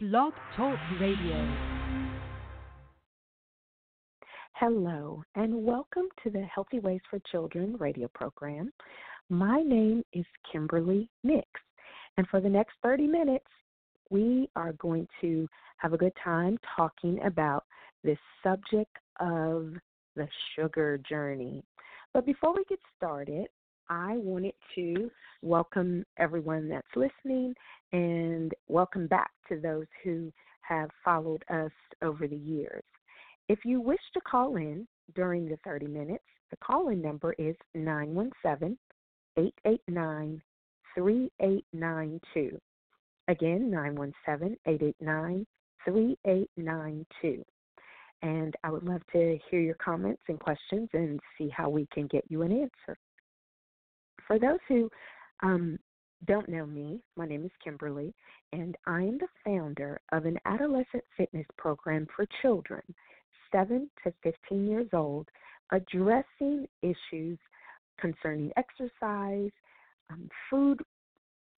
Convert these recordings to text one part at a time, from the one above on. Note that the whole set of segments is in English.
Blog Talk Radio. Hello, and welcome to the Healthy Ways for Children radio program. My name is Kimberly Nix, and for the next 30 minutes, we are going to have a good time talking about this subject of the sugar journey. But before we get started, I wanted to welcome everyone that's listening and welcome back to those who have followed us over the years. If you wish to call in during the 30 minutes, the call in number is 917 889 3892. Again, 917 889 3892. And I would love to hear your comments and questions and see how we can get you an answer. For those who um, don't know me, my name is Kimberly, and I am the founder of an adolescent fitness program for children, 7 to 15 years old, addressing issues concerning exercise, um, food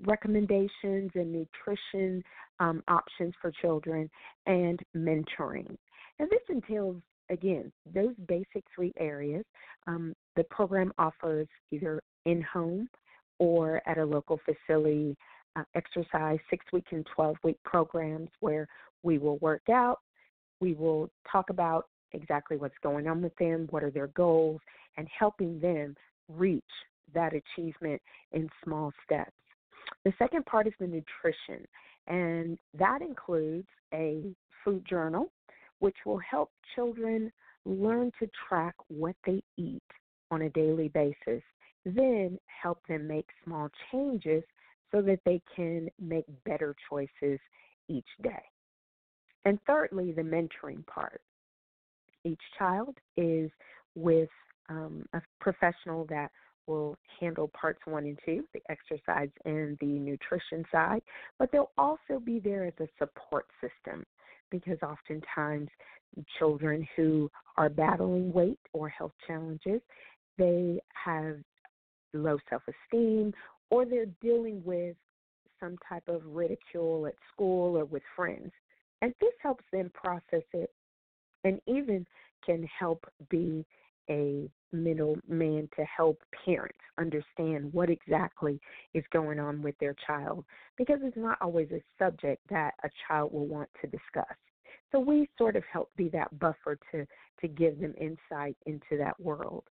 recommendations and nutrition um, options for children, and mentoring. And this entails, again, those basic three areas. Um, the program offers either in home or at a local facility uh, exercise six week and 12 week programs where we will work out, we will talk about exactly what's going on with them, what are their goals, and helping them reach that achievement in small steps. The second part is the nutrition, and that includes a food journal, which will help children learn to track what they eat on a daily basis then help them make small changes so that they can make better choices each day. And thirdly, the mentoring part. Each child is with um, a professional that will handle parts one and two, the exercise and the nutrition side, but they'll also be there as a support system because oftentimes children who are battling weight or health challenges, they have low self esteem, or they're dealing with some type of ridicule at school or with friends. And this helps them process it and even can help be a middleman to help parents understand what exactly is going on with their child because it's not always a subject that a child will want to discuss. So we sort of help be that buffer to to give them insight into that world.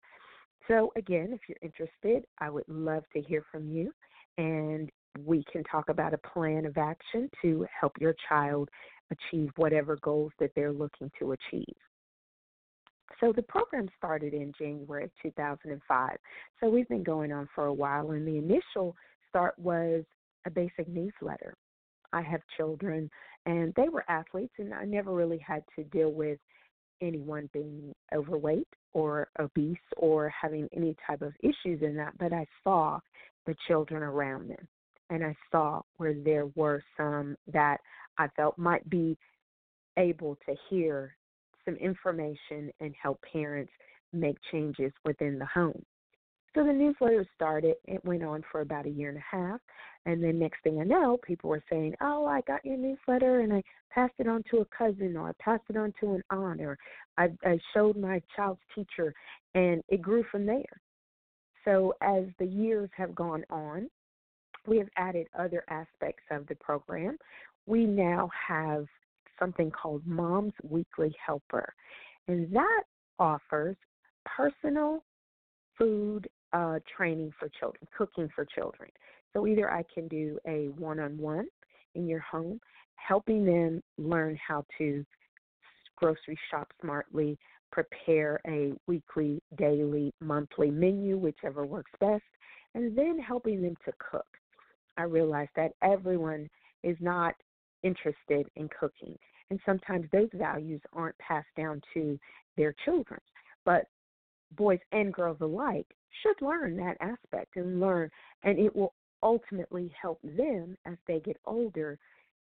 So, again, if you're interested, I would love to hear from you, and we can talk about a plan of action to help your child achieve whatever goals that they're looking to achieve. So, the program started in January of 2005. So, we've been going on for a while, and the initial start was a basic newsletter. I have children, and they were athletes, and I never really had to deal with anyone being overweight or obese or having any type of issues in that, but I saw the children around them. And I saw where there were some that I felt might be able to hear some information and help parents make changes within the home. So the newsletter started. It went on for about a year and a half. And then next thing I know, people were saying, Oh, I got your newsletter and I passed it on to a cousin or I passed it on to an aunt or I, I showed my child's teacher and it grew from there. So as the years have gone on, we have added other aspects of the program. We now have something called Mom's Weekly Helper, and that offers personal food uh, training for children, cooking for children. So either I can do a one on one in your home, helping them learn how to grocery shop smartly, prepare a weekly, daily, monthly menu, whichever works best, and then helping them to cook. I realize that everyone is not interested in cooking, and sometimes those values aren't passed down to their children. But boys and girls alike should learn that aspect and learn, and it will ultimately help them as they get older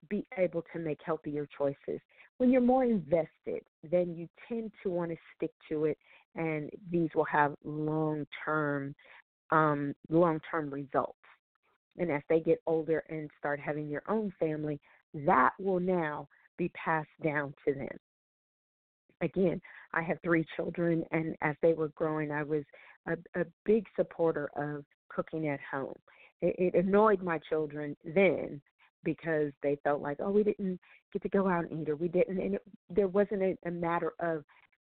be able to make healthier choices. When you're more invested, then you tend to want to stick to it, and these will have long term um, long term results. and as they get older and start having their own family, that will now be passed down to them. Again, I have three children, and as they were growing, I was a, a big supporter of cooking at home. It, it annoyed my children then because they felt like, oh, we didn't get to go out and eat, or we didn't, and it, there wasn't a, a matter of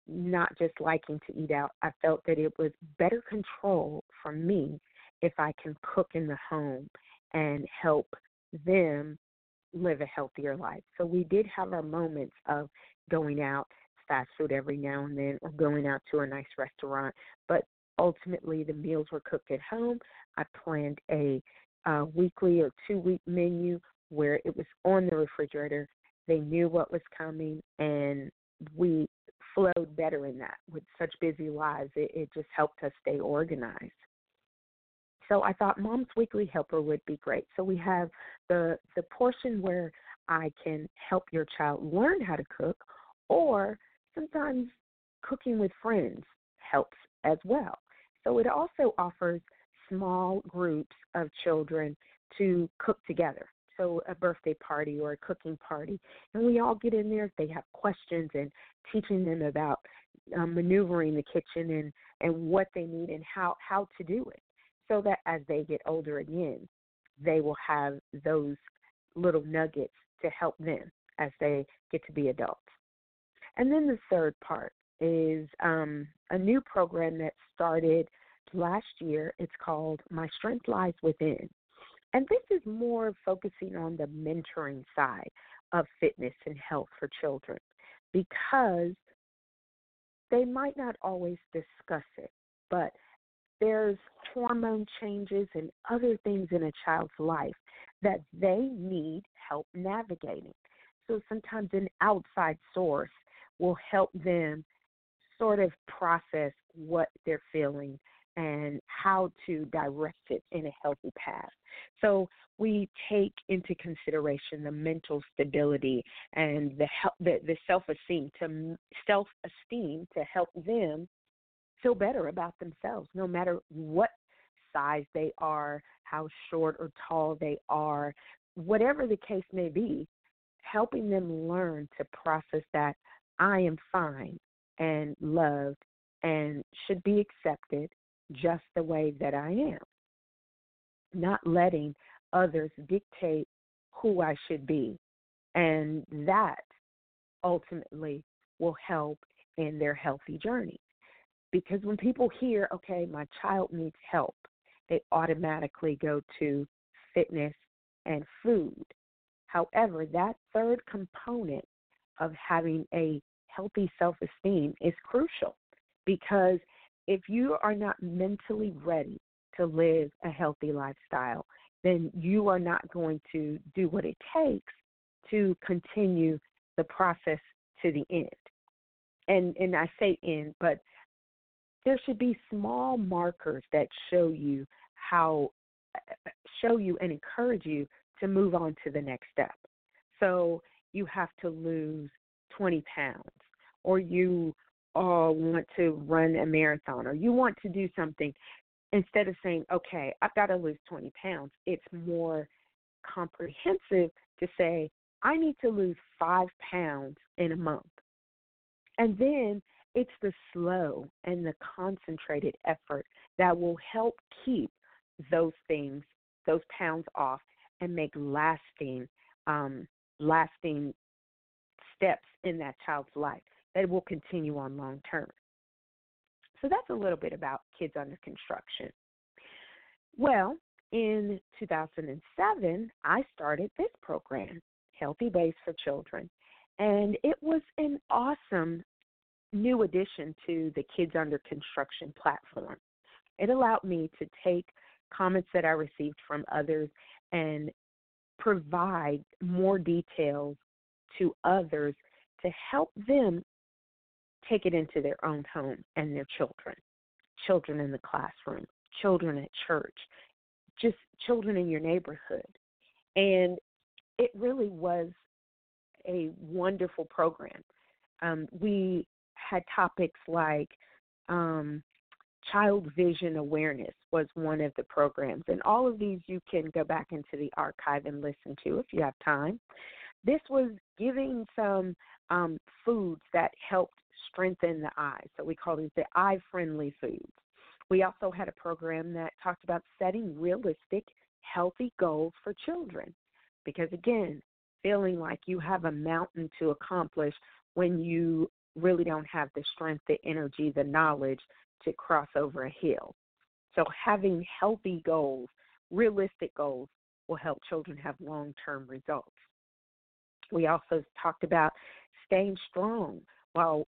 not just liking to eat out. I felt that it was better control for me if I can cook in the home and help them live a healthier life. So we did have our moments of going out fast food every now and then or going out to a nice restaurant, but ultimately the meals were cooked at home. I planned a uh, weekly or two week menu where it was on the refrigerator. They knew what was coming, and we flowed better in that. With such busy lives, it, it just helped us stay organized. So I thought Mom's Weekly Helper would be great. So we have the the portion where I can help your child learn how to cook, or sometimes cooking with friends helps as well. So it also offers small groups of children to cook together. So a birthday party or a cooking party, and we all get in there. They have questions and teaching them about um, maneuvering the kitchen and and what they need and how how to do it so that as they get older again, they will have those little nuggets to help them as they get to be adults. And then the third part is um, a new program that started last year. It's called My Strength Lies Within. And this is more focusing on the mentoring side of fitness and health for children because they might not always discuss it, but there's hormone changes and other things in a child's life that they need help navigating. So sometimes an outside source will help them sort of process what they're feeling and how to direct it in a healthy path. So we take into consideration the mental stability and the the, the self-esteem to self-esteem to help them feel better about themselves, no matter what size they are, how short or tall they are, whatever the case may be, helping them learn to process that I am fine and loved and should be accepted just the way that I am. Not letting others dictate who I should be. And that ultimately will help in their healthy journey. Because when people hear, okay, my child needs help, they automatically go to fitness and food. However, that third component of having a healthy self esteem is crucial because if you are not mentally ready to live a healthy lifestyle, then you are not going to do what it takes to continue the process to the end. And and I say end, but there should be small markers that show you how show you and encourage you to move on to the next step. So you have to lose 20 pounds or you uh, want to run a marathon or you want to do something instead of saying, okay, I've got to lose 20 pounds, it's more comprehensive to say, I need to lose five pounds in a month. And then it's the slow and the concentrated effort that will help keep those things, those pounds off, and make lasting, um, lasting steps in that child's life that will continue on long term. So that's a little bit about kids under construction. Well, in 2007, I started this program, Healthy Ways for Children, and it was an awesome new addition to the Kids Under Construction platform. It allowed me to take comments that I received from others and provide more details to others to help them take it into their own home and their children, children in the classroom, children at church, just children in your neighborhood. And it really was a wonderful program. Um, we had topics like um, Child Vision Awareness was one of the programs. And all of these you can go back into the archive and listen to if you have time. This was giving some um, foods that helped strengthen the eye. So we call these the eye friendly foods. We also had a program that talked about setting realistic, healthy goals for children. Because again, feeling like you have a mountain to accomplish when you really don't have the strength, the energy, the knowledge to cross over a hill. So having healthy goals, realistic goals, will help children have long term results. We also talked about staying strong while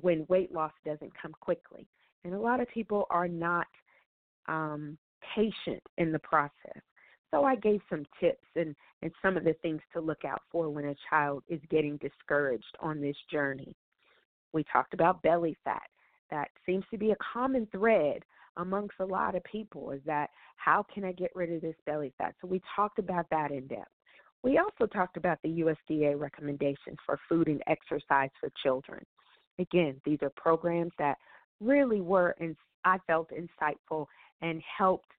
when weight loss doesn't come quickly. And a lot of people are not um, patient in the process. So I gave some tips and, and some of the things to look out for when a child is getting discouraged on this journey. We talked about belly fat. That seems to be a common thread amongst a lot of people is that how can I get rid of this belly fat? So we talked about that in depth. We also talked about the USDA recommendations for food and exercise for children. Again, these are programs that really were, and I felt insightful and helped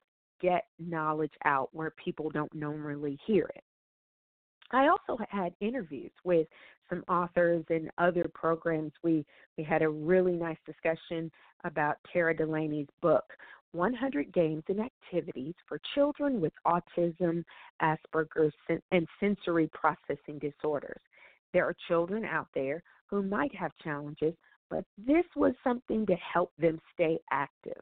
get knowledge out where people don't normally hear it. I also had interviews with some authors and other programs. We we had a really nice discussion about Tara Delaney's book, 100 Games and Activities for Children with Autism, Asperger's, and Sensory Processing Disorders. There are children out there who might have challenges, but this was something to help them stay active.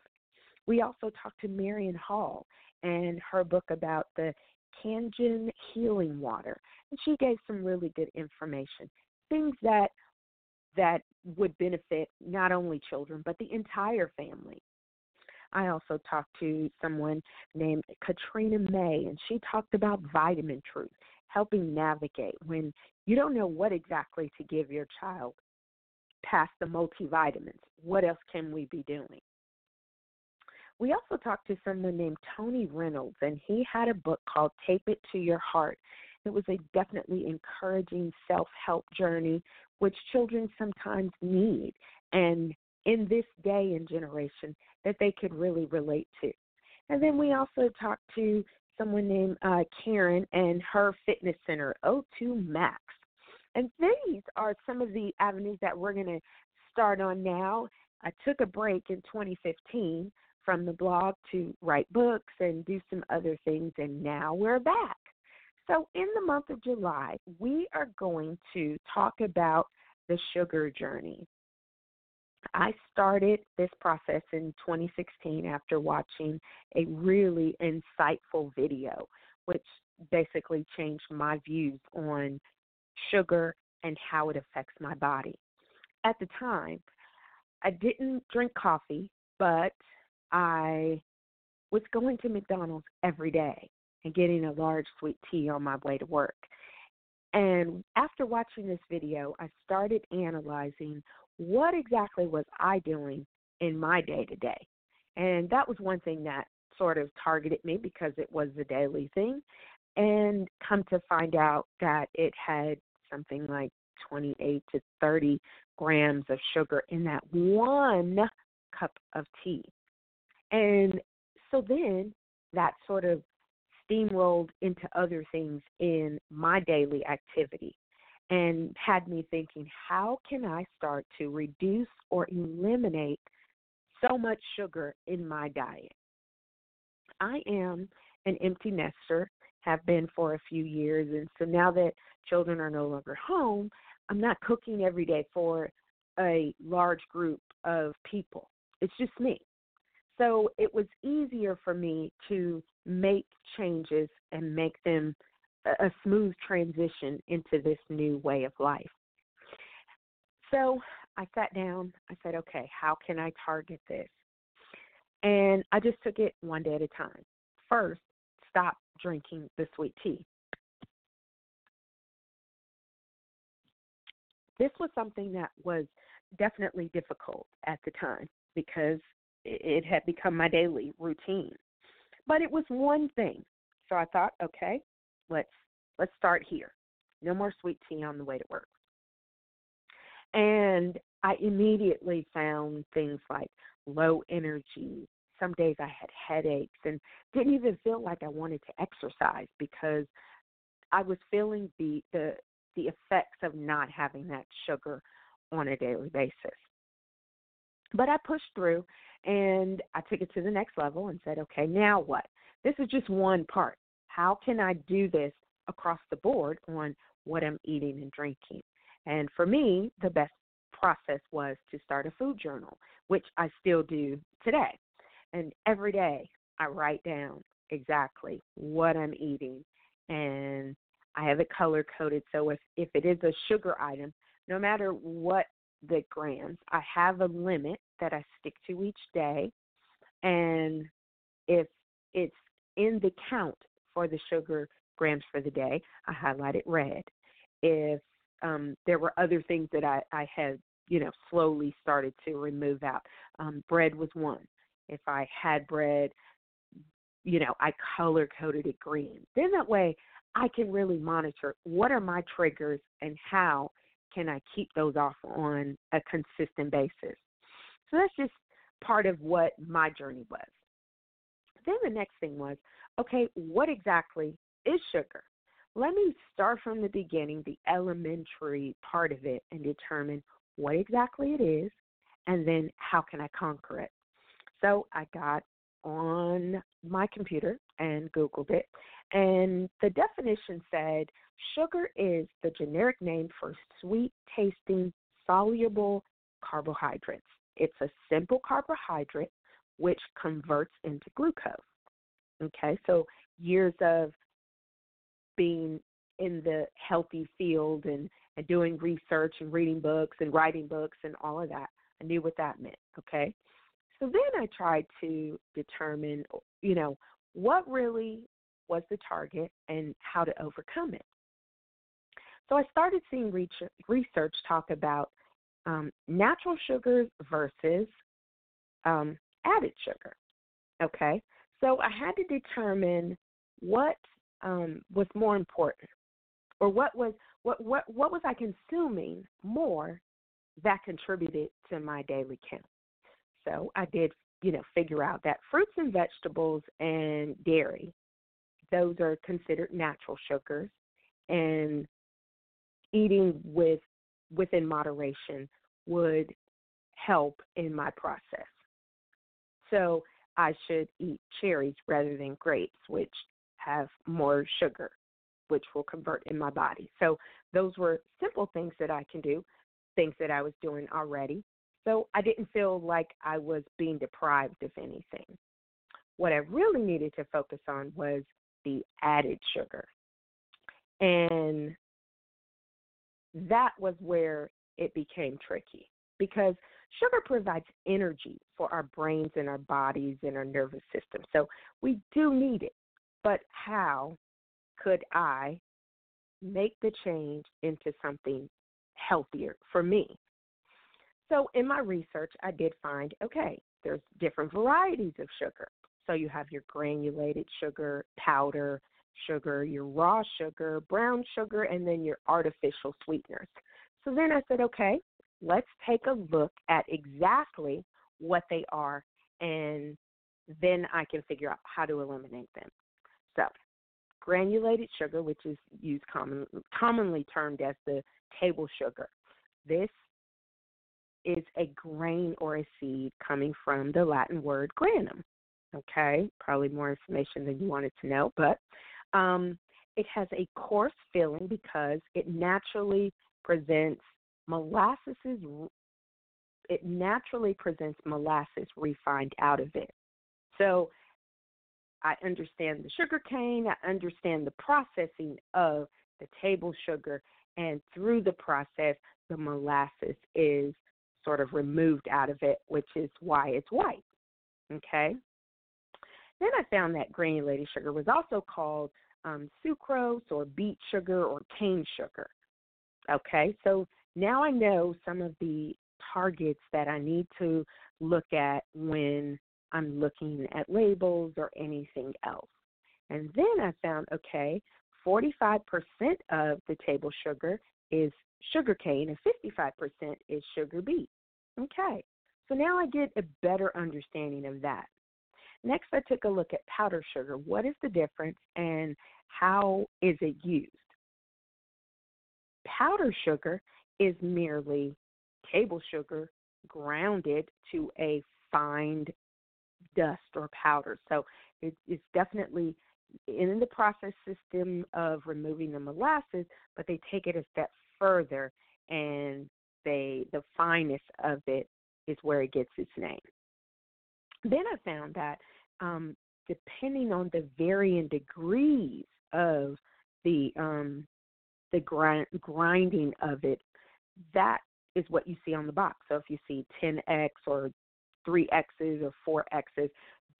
We also talked to Marion Hall and her book about the Kangen healing water, and she gave some really good information, things that that would benefit not only children but the entire family. I also talked to someone named Katrina May, and she talked about vitamin truth, helping navigate when you don't know what exactly to give your child past the multivitamins. What else can we be doing? We also talked to someone named Tony Reynolds, and he had a book called Tape It to Your Heart. It was a definitely encouraging self help journey, which children sometimes need, and in this day and generation, that they could really relate to. And then we also talked to someone named uh, Karen and her fitness center, O2 Max. And these are some of the avenues that we're going to start on now. I took a break in 2015 from the blog to write books and do some other things, and now we're back. So, in the month of July, we are going to talk about the sugar journey. I started this process in 2016 after watching a really insightful video, which basically changed my views on sugar and how it affects my body. At the time, I didn't drink coffee, but I was going to McDonald's every day and getting a large sweet tea on my way to work. And after watching this video, I started analyzing what exactly was I doing in my day to day. And that was one thing that sort of targeted me because it was a daily thing. And come to find out that it had something like 28 to 30 grams of sugar in that one cup of tea. And so then that sort of steamrolled into other things in my daily activity and had me thinking, how can I start to reduce or eliminate so much sugar in my diet? I am an empty nester, have been for a few years, and so now that children are no longer home, I'm not cooking every day for a large group of people. It's just me. So it was easier for me to make changes and make them a smooth transition into this new way of life. So I sat down. I said, okay, how can I target this? And I just took it one day at a time. First, stop drinking the sweet tea. This was something that was definitely difficult at the time because it had become my daily routine. But it was one thing. So I thought, okay, let's let's start here. No more sweet tea on the way to work. And I immediately found things like low energy. Some days I had headaches and didn't even feel like I wanted to exercise because I was feeling the the the effects of not having that sugar on a daily basis. But I pushed through and I took it to the next level and said, okay, now what? This is just one part. How can I do this across the board on what I'm eating and drinking? And for me, the best process was to start a food journal, which I still do today. And every day I write down exactly what I'm eating and I have it color coded so if if it is a sugar item, no matter what the grams, I have a limit that I stick to each day and if it's in the count for the sugar grams for the day, I highlight it red. If um, there were other things that I, I had, you know, slowly started to remove out. Um, bread was one. If I had bread, you know, I color coded it green. Then that way I can really monitor what are my triggers and how can I keep those off on a consistent basis. So that's just part of what my journey was. Then the next thing was, okay, what exactly is sugar? Let me start from the beginning, the elementary part of it, and determine what exactly it is, and then how can I conquer it. So I got on my computer and Googled it, and the definition said sugar is the generic name for sweet tasting, soluble carbohydrates. It's a simple carbohydrate which converts into glucose. Okay, so years of being in the healthy field and, and doing research and reading books and writing books and all of that. I knew what that meant. Okay. So then I tried to determine, you know, what really was the target and how to overcome it. So I started seeing research talk about um, natural sugars versus um, added sugar. Okay, so I had to determine what um, was more important, or what was what what what was I consuming more that contributed to my daily count. So I did, you know, figure out that fruits and vegetables and dairy, those are considered natural sugars, and eating with within moderation would help in my process. So I should eat cherries rather than grapes, which have more sugar, which will convert in my body. So those were simple things that I can do, things that I was doing already. So I didn't feel like I was being deprived of anything. What I really needed to focus on was the added sugar. And that was where it became tricky because sugar provides energy for our brains and our bodies and our nervous system. So we do need it. But how could I make the change into something healthier for me? So in my research, I did find okay, there's different varieties of sugar. So you have your granulated sugar, powder sugar, your raw sugar, brown sugar, and then your artificial sweeteners. So then I said, okay, let's take a look at exactly what they are, and then I can figure out how to eliminate them. So, granulated sugar, which is used common, commonly termed as the table sugar. This is a grain or a seed coming from the Latin word granum. Okay, probably more information than you wanted to know, but um, it has a coarse filling because it naturally presents molasses. It naturally presents molasses refined out of it. So I understand the sugar cane. I understand the processing of the table sugar, and through the process, the molasses is sort of removed out of it, which is why it's white. Okay. Then I found that granulated sugar was also called um, sucrose or beet sugar or cane sugar. Okay, so now I know some of the targets that I need to look at when I'm looking at labels or anything else. And then I found okay, 45% of the table sugar is sugar cane and 55% is sugar beet. Okay, So now I get a better understanding of that. Next, I took a look at powdered sugar. What is the difference and how is it used? Powdered sugar is merely table sugar grounded to a fine dust or powder. So it, it's definitely in the process system of removing the molasses, but they take it a step further and they the fineness of it is where it gets its name. Then I found that um, depending on the varying degrees of the um, the grind, grinding of it, that is what you see on the box. So if you see 10x or 3x's or 4x's,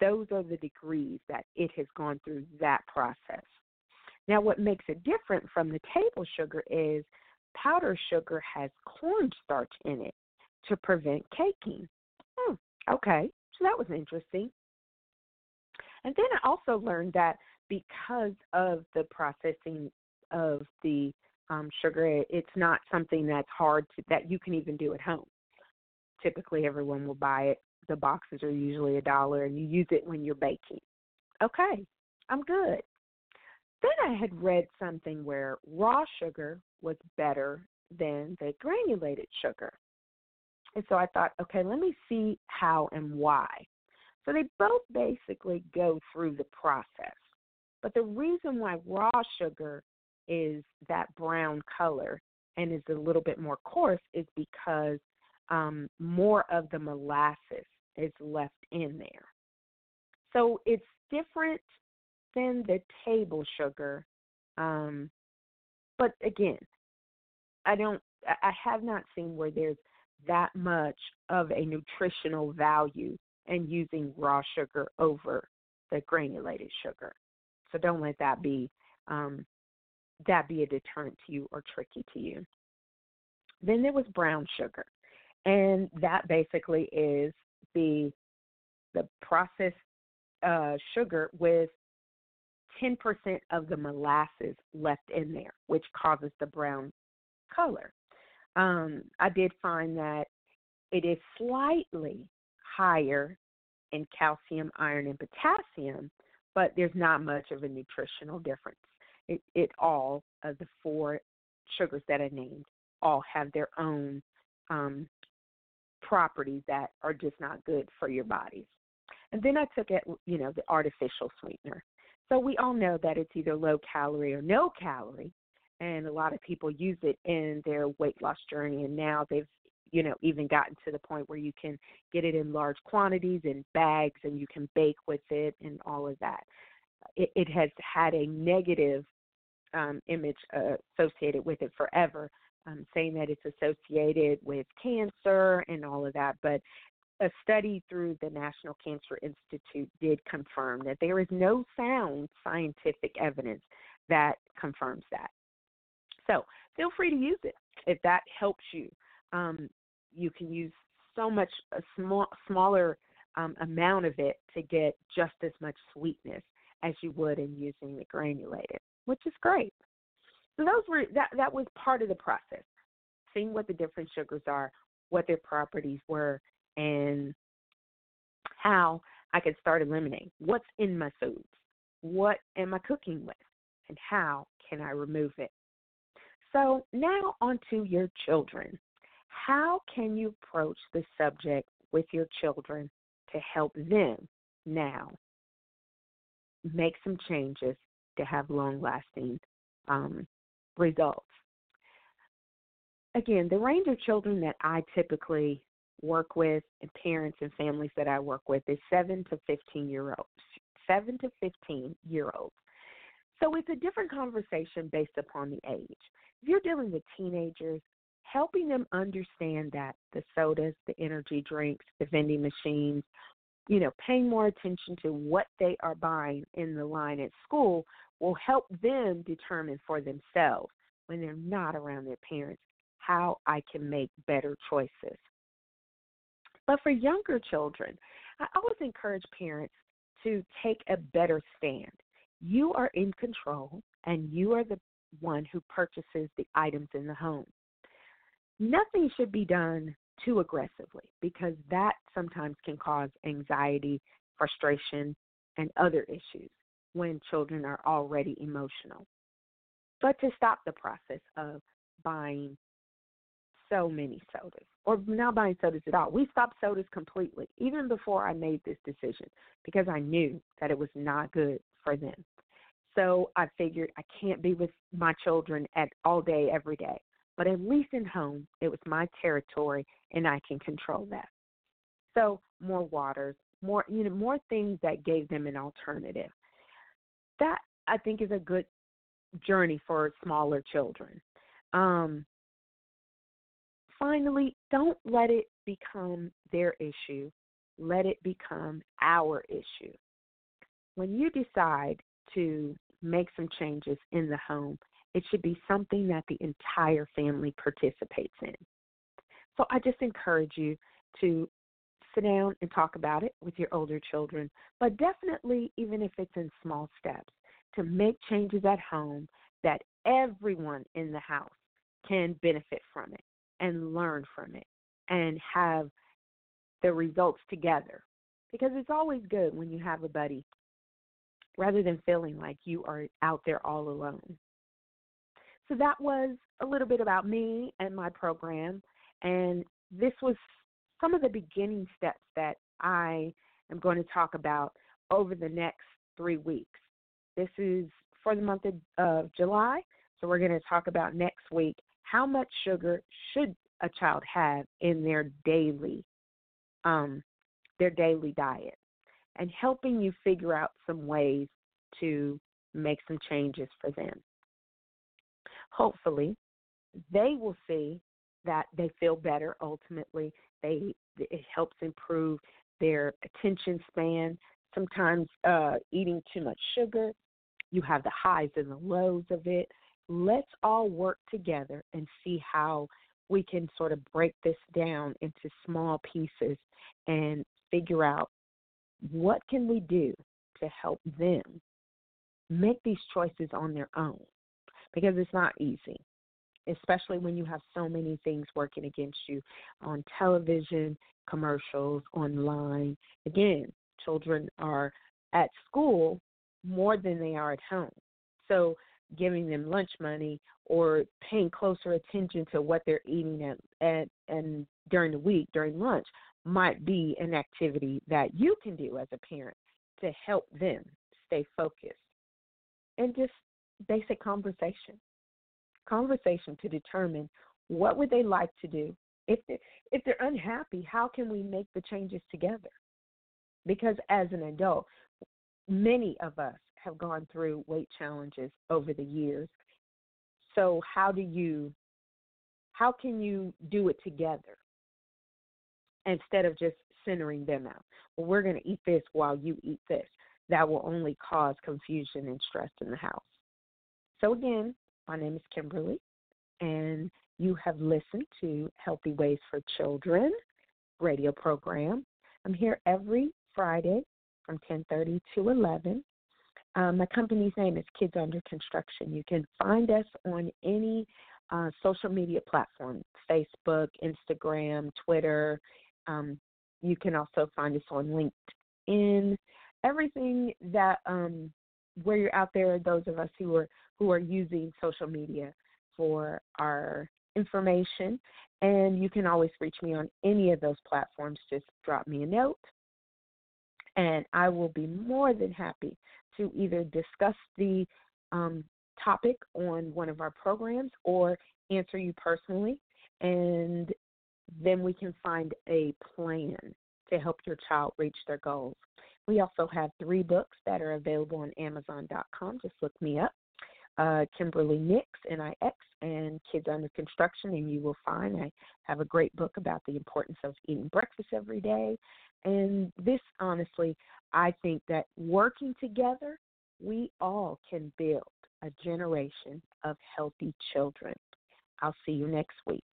those are the degrees that it has gone through that process. Now, what makes it different from the table sugar is powder sugar has cornstarch in it to prevent caking. Hmm, okay, so that was interesting. And then I also learned that because of the processing of the um, sugar, it's not something that's hard to, that you can even do at home. Typically, everyone will buy it. The boxes are usually a dollar, and you use it when you're baking. Okay, I'm good. Then I had read something where raw sugar was better than the granulated sugar. And so I thought, okay, let me see how and why. So they both basically go through the process. But the reason why raw sugar is that brown color and is a little bit more coarse is because um, more of the molasses is left in there. So it's different than the table sugar. Um, but again, I don't I have not seen where there's that much of a nutritional value in using raw sugar over the granulated sugar. So don't let that be um, that be a deterrent to you or tricky to you. Then there was brown sugar, and that basically is the the processed uh, sugar with 10% of the molasses left in there, which causes the brown color. Um, I did find that it is slightly higher in calcium, iron, and potassium, but there's not much of a nutritional difference. It, it all of the four sugars that I named all have their own um, properties that are just not good for your bodies. And then I took it, you know, the artificial sweetener. So we all know that it's either low calorie or no calorie, and a lot of people use it in their weight loss journey. And now they've, you know, even gotten to the point where you can get it in large quantities in bags, and you can bake with it and all of that. It, it has had a negative um, image uh, associated with it forever, um, saying that it's associated with cancer and all of that. But a study through the National Cancer Institute did confirm that there is no sound scientific evidence that confirms that. So feel free to use it if that helps you. Um, you can use so much a small smaller um, amount of it to get just as much sweetness as you would in using the granulated, which is great. So those were that that was part of the process, seeing what the different sugars are, what their properties were, and how I could start eliminating what's in my foods, what am I cooking with, and how can I remove it. So now on to your children. How can you approach the subject with your children to help them now make some changes to have long lasting um, results? Again, the range of children that I typically work with and parents and families that I work with is 7 to 15 year olds. 7 to 15 year olds. So it's a different conversation based upon the age. If you're dealing with teenagers, helping them understand that the sodas, the energy drinks, the vending machines, you know, paying more attention to what they are buying in the line at school will help them determine for themselves when they're not around their parents how I can make better choices. But for younger children, I always encourage parents to take a better stand. You are in control and you are the one who purchases the items in the home. Nothing should be done too aggressively because that sometimes can cause anxiety, frustration, and other issues when children are already emotional. But to stop the process of buying so many sodas or not buying sodas at all. We stopped sodas completely, even before I made this decision, because I knew that it was not good for them. So I figured I can't be with my children at all day every day, but at least in home it was my territory and I can control that. So more waters, more you know more things that gave them an alternative. That I think is a good journey for smaller children. Um, finally, don't let it become their issue. Let it become our issue. When you decide to make some changes in the home, it should be something that the entire family participates in. So I just encourage you to sit down and talk about it with your older children, but definitely, even if it's in small steps, to make changes at home that everyone in the house can benefit from it and learn from it and have the results together. Because it's always good when you have a buddy rather than feeling like you are out there all alone. So that was a little bit about me and my program. And this was some of the beginning steps that I am going to talk about over the next three weeks. This is for the month of July. So we're going to talk about next week how much sugar should a child have in their daily um, their daily diet and helping you figure out some ways to make some changes for them. Hopefully, they will see that they feel better ultimately. They it helps improve their attention span. Sometimes uh, eating too much sugar, you have the highs and the lows of it. Let's all work together and see how we can sort of break this down into small pieces and figure out what can we do to help them make these choices on their own because it's not easy especially when you have so many things working against you on television commercials online. Again children are at school more than they are at home. So giving them lunch money or paying closer attention to what they're eating at, at and during the week during lunch might be an activity that you can do as a parent to help them stay focused and just basic conversation conversation to determine what would they like to do if they, if they're unhappy how can we make the changes together because as an adult many of us have gone through weight challenges over the years. So how do you how can you do it together instead of just centering them out? Well, we're going to eat this while you eat this. That will only cause confusion and stress in the house. So again, my name is Kimberly and you have listened to Healthy Ways for Children radio program. I'm here every Friday from 10:30 to 11 um, my company's name is Kids Under Construction. You can find us on any uh, social media platform Facebook, Instagram, Twitter. Um, you can also find us on LinkedIn. Everything that um, where you're out there, those of us who are who are using social media for our information, and you can always reach me on any of those platforms. Just drop me a note, and I will be more than happy to either discuss the um, topic on one of our programs or answer you personally, and then we can find a plan to help your child reach their goals. We also have three books that are available on Amazon.com. Just look me up. Uh, Kimberly Nix, N-I-X, and Kids Under Construction, and you will find I have a great book about the importance of eating breakfast every day. And this, honestly, I think that working together, we all can build a generation of healthy children. I'll see you next week.